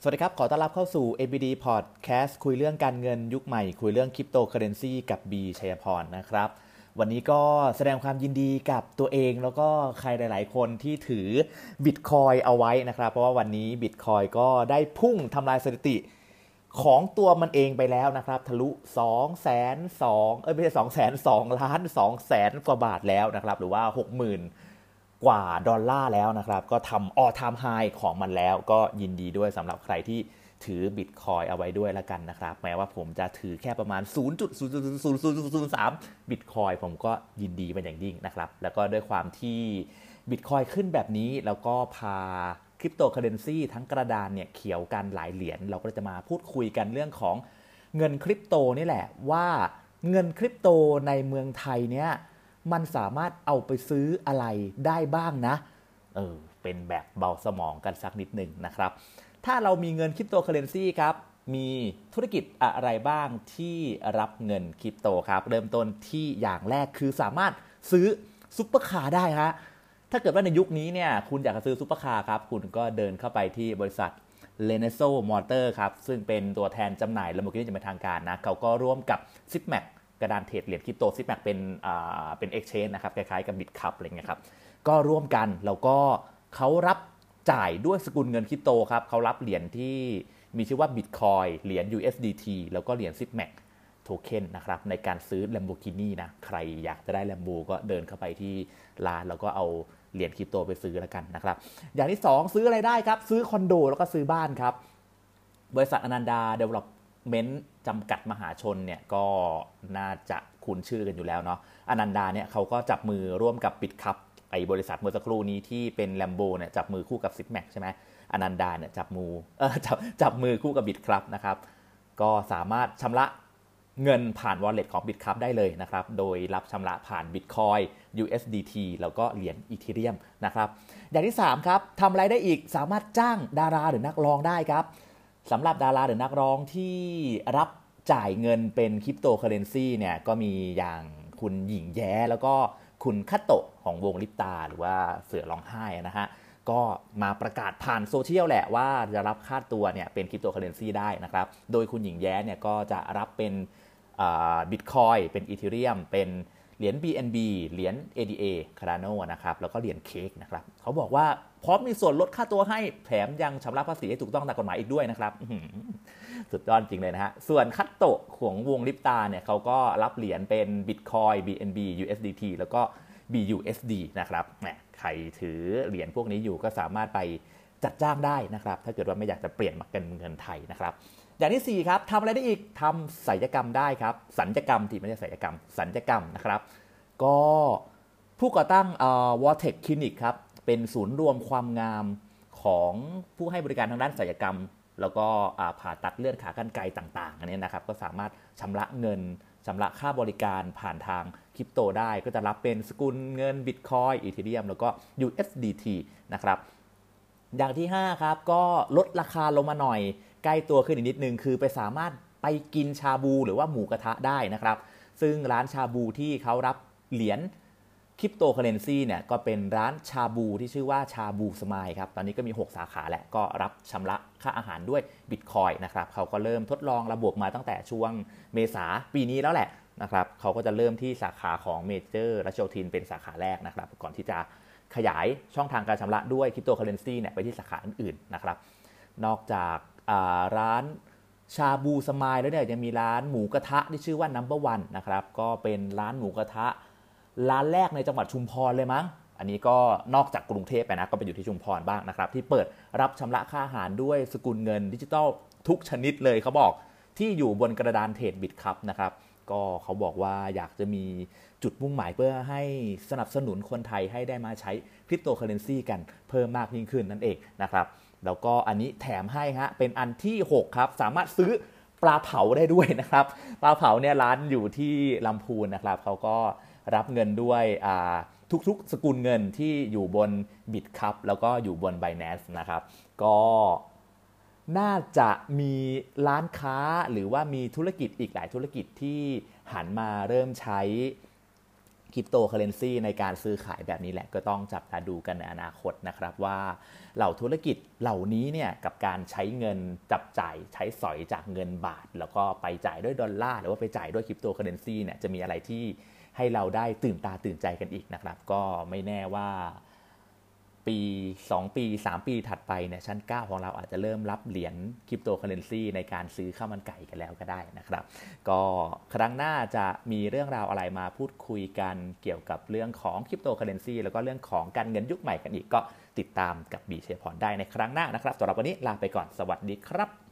สวัสดีครับ ขอต้อนรับเข้าสู่ ABD Podcast คุยเรื่องการเงินยุคใหม่ คุยเรื่องคริปโตเคอเรนซีกับ B ชัยพรนะครับ วันนี้ก็แสดงความยินดีกับตัวเองแล้วก็ใครหลาย ๆ คนที่ถือบิตคอยเอาไว้นะครับ เพราะว่าวันนี้บิตคอยก็ได้พุ่งทำลายสถิติของตัวมันเองไปแล้วนะครับ ทะลุ2แสน2เอ้ยไม่ใช่2แสน2ล้าน2แสนกว่าบาทแล้วนะครับ หรือว่า 60,000 กว่าดอลลาร์แล้วนะครับ ก็ทำ all time high ของมันแล้ว ก็ยินดีด้วยสำหรับใครที่ถือบิตคอยน์เอาไว้ด้วยละกันนะครับ แม้ว่าผมจะถือแค่ประมาณ 0.00003บิตคอยน์ผมก็ยินดีเป็นอย่างยิ่งนะครับ แล้วก็ด้วยความที่บิตคอยน์ขึ้นแบบนี้ แล้วก็พาคริปโตเคอร์เรนซีทั้งกระดานเนี่ยเขียวกันหลายเหรียญ เราก็จะมาพูดคุยกันเรื่องของเงินคริปโตนี่แหละว่าเงินคริปโตในเมืองไทยเนี่ย มันสามารถเอาไปซื้ออะไรได้บ้างนะ เออ เป็นแบบเบาสมองกันสักนิดหนึ่งนะครับ ถ้าเรามีเงินคริปโตเคอร์เรนซีครับ มีธุรกิจอะไรบ้างที่รับเงินคริปโตครับ เริ่มต้นที่อย่างแรกคือสามารถซื้อซุปเปอร์คาร์ได้ฮะ ถ้าเกิดว่าในยุคนี้เนี่ย คุณอยากจะซื้อซุปเปอร์คาร์ครับ คุณก็เดินเข้าไปที่บริษัท l e n e s o Motor ครับ ซึ่งเป็นตัวแทนจำหน่าย Lamborghini จะเป็นทางการนะ เขาก็ร่วมกับ z i p m a c กระดานเทรดเหรียญคริปโตซิปแมกเป็นอ่าเป็น exchange นะครับคล้ายๆกับบิตคัพอะไรเงี้ยครับก็ร่วมกันแล้วก็เขารับจ่ายด้วยสกุลเงินคริปโตครับเขารับเหรียญที่มีชื่อว่า Bitcoin เหรียญ USDT แล้วก็เหรียญ ZipMac โทเค็นนะครับในการซื้อ Lamborghini นะ ใครอยากจะได้ Lambo ก็เดินเข้าไปที่ร้าน แล้วก็เอาเหรียญคริปโตไปซื้อแล้วกันนะครับ อย่างที่ 2 ซื้ออะไรได้ครับ ซื้อคอนโดแล้วก็ซื้อบ้านครับ บริษัทอนันดาเดเวลลอป เมนต์จำกัดมหาชนเนี่ยก็น่าจะคุ้นชื่อกันอยู่แล้วเนาะอนันดาเนี่ยเขาก็จับมือร่วมกับปิดคัพไอ้บริษัทเมื่อสักครู่นี้ที่เป็นแลมโบเนี่ยจับมือคู่กับซิปแม็กใช่ไหมอนันดาเนี่ยจับมือเออจับจับมือคู่กับบิตครับนะครับก็สามารถชำระเงินผ่าน wallet ของ Bitcup ได้เลยนะครับ โดยรับชำระผ่าน Bitcoin USDT แล้วก็เหรียญอีเทเรียมนะครับ อย่างที่ 3 ครับทำอะไรได้อีกสามารถจ้างดาราหรือนักร้องได้ครับ สำหรับดาราหรือนักร้องที่รับจ่ายเงินเป็นคริปโตเคอร์เรนซีเนี่ยก็มีอย่างคุณหญิงแย้แล้วก็คุณคัตโตะของวงลิปตา หรือว่าเสือร้องไห้นะฮะ ก็มาประกาศผ่านโซเชียลแหละว่าจะรับค่าตัวเนี่ยเป็นคริปโตเคอร์เรนซีได้นะครับ โดยคุณหญิงแย้เนี่ยก็จะรับเป็นบิตคอยน์เป็น Ethereum เป็น เหรียญ BNB เหรียญ ADA Cardano นะครับ แล้วก็เหรียญเค้กนะครับ เขาบอกว่าพร้อมมีส่วนลดค่าตัวให้แถมยังชำระภาษีให้ถูกต้องตามกฎหมายอีกด้วยนะครับ สุดยอดจริงเลยนะฮะ ส่วนคัตโตะของวงลิปตาเนี่ยเขาก็รับเหรียญเป็น Bitcoin BNB USDT แล้วก็ BUSD นะครับ ใครถือเหรียญพวกนี้อยู่ก็สามารถไป จัดจ้างได้นะครับ ถ้าเกิดว่าไม่อยากจะเปลี่ยนมาเป็นเงินไทยนะครับ อย่างที่4ครับทำอะไรได้อีกทำศัลยกรรมได้ครับสัญญกรรมที่ไม่ใช่ศัลยกรรมสัญญกรรมนะครับ ก็ผู้ก่อตั้งวอเทคคลินิกครับเป็นศูนย์รวมความงามของผู้ให้บริการทางด้านศัลยกรรม แล้วก็ผ่าตัดเลือดขากรรไกรต่างๆอันนี้นะครับก็สามารถชำระเงินชำระค่าบริการผ่านทางคริปโตได้ ก็จะรับเป็นสกุลเงินบิตคอยอีเทเรียมแล้วก็ USDT นะครับ อย่างที่ 5 ครับ ก็ลดราคาลงมาหน่อย ใกล้ตัวขึ้นอีกนิดนึง คือไปสามารถไปกินชาบูหรือว่าหมูกระทะได้นะครับ ซึ่งร้านชาบูที่เขารับเหรียญคริปโตเคอร์เรนซีเนี่ยก็เป็นร้านชาบูที่ชื่อว่าชาบูสมายครับ ตอนนี้ก็มี 6 สาขาแหละก็รับชำระค่าอาหารด้วยบิตคอยน์นะครับเขาก็เริ่มทดลองระบบมาตั้งแต่ช่วงเมษาปีนี้แล้วแหละนะครับเขาก็จะเริ่มที่สาขาของเมเจอร์รัชโยธินเป็นสาขาแรกนะครับ ก่อนที่จะ ขยายช่องทางการชำระด้วยคริปโตเคอร์เรนซีเนี่ยไปที่สาขาอื่นๆนะครับ นอกจากร้านชาบูสมายแล้วเนี่ยยังมีร้านหมูกระทะที่ชื่อว่า Number One นะครับ ก็เป็นร้านหมูกระทะ ร้านแรกในจังหวัดชุมพรเลยมั้ง อันนี้ก็นอกจากกรุงเทพไปนะก็ไปอยู่ที่ชุมพรบ้างนะครับ ที่เปิดรับชำระค่าอาหารด้วยสกุลเงินดิจิตอลทุกชนิดเลยเขาบอกที่อยู่บนกระดานเทรดบิตครับนะครับ ก็เขาบอกว่าอยากจะมีจุดมุ่งหมายเพื่อให้สนับสนุนคนไทยให้ได้มาใช้คริปโตเคอร์เรนซีกันเพิ่มมากยิ่งขึ้นนั่นเองนะครับแล้วก็อันนี้แถมให้ฮะเป็นอันที่ 6 ครับ สามารถซื้อปลาเผาได้ด้วยนะครับ ปลาเผาเนี่ยร้านอยู่ที่ลำพูนนะครับเขาก็รับเงินด้วยทุกๆ สกุลเงินที่อยู่บน Bitkub แล้วก็อยู่บน b i n a n c e นะครับ ก็ น่าจะมีร้านค้าหรือว่ามีธุรกิจอีกหลายธุรกิจที่หันมาเริ่มใช้คริปโตเคอร์เรนซีในการซื้อขายแบบนี้แหละก็ต้องจับตาดูกันในอนาคตนะครับว่าเหล่าธุรกิจเหล่านี้เนี่ยกับการใช้เงินจับจ่ายใช้สอยจากเงินบาท แล้วก็ไปจ่ายด้วยดอลลาร์หรือว่าไปจ่ายด้วยคริปโตเคอร์เรนซีเนี่ยจะมีอะไรที่ให้เราได้ตื่นตาตื่นใจกันอีกนะครับ ก็ไม่แน่ว่า ปี 2 ปี 3 ปีถัดไปเนี่ยชั้น 9 ของเราอาจจะเริ่มรับเหรียญคริปโตเคอร์เรนซีในการซื้อข้าวมันไก่กันแล้วก็ได้นะครับ ก็ครั้งหน้าจะมีเรื่องราวอะไรมาพูดคุยกันเกี่ยวกับเรื่องของคริปโตเคอเรนซีแล้วก็เรื่องของการเงินยุคใหม่กันอีกก็ติดตามกับบีเชพรได้ในครั้งหน้านะครับสำหรับวันนี้ลาไปก่อนสวัสดีครับ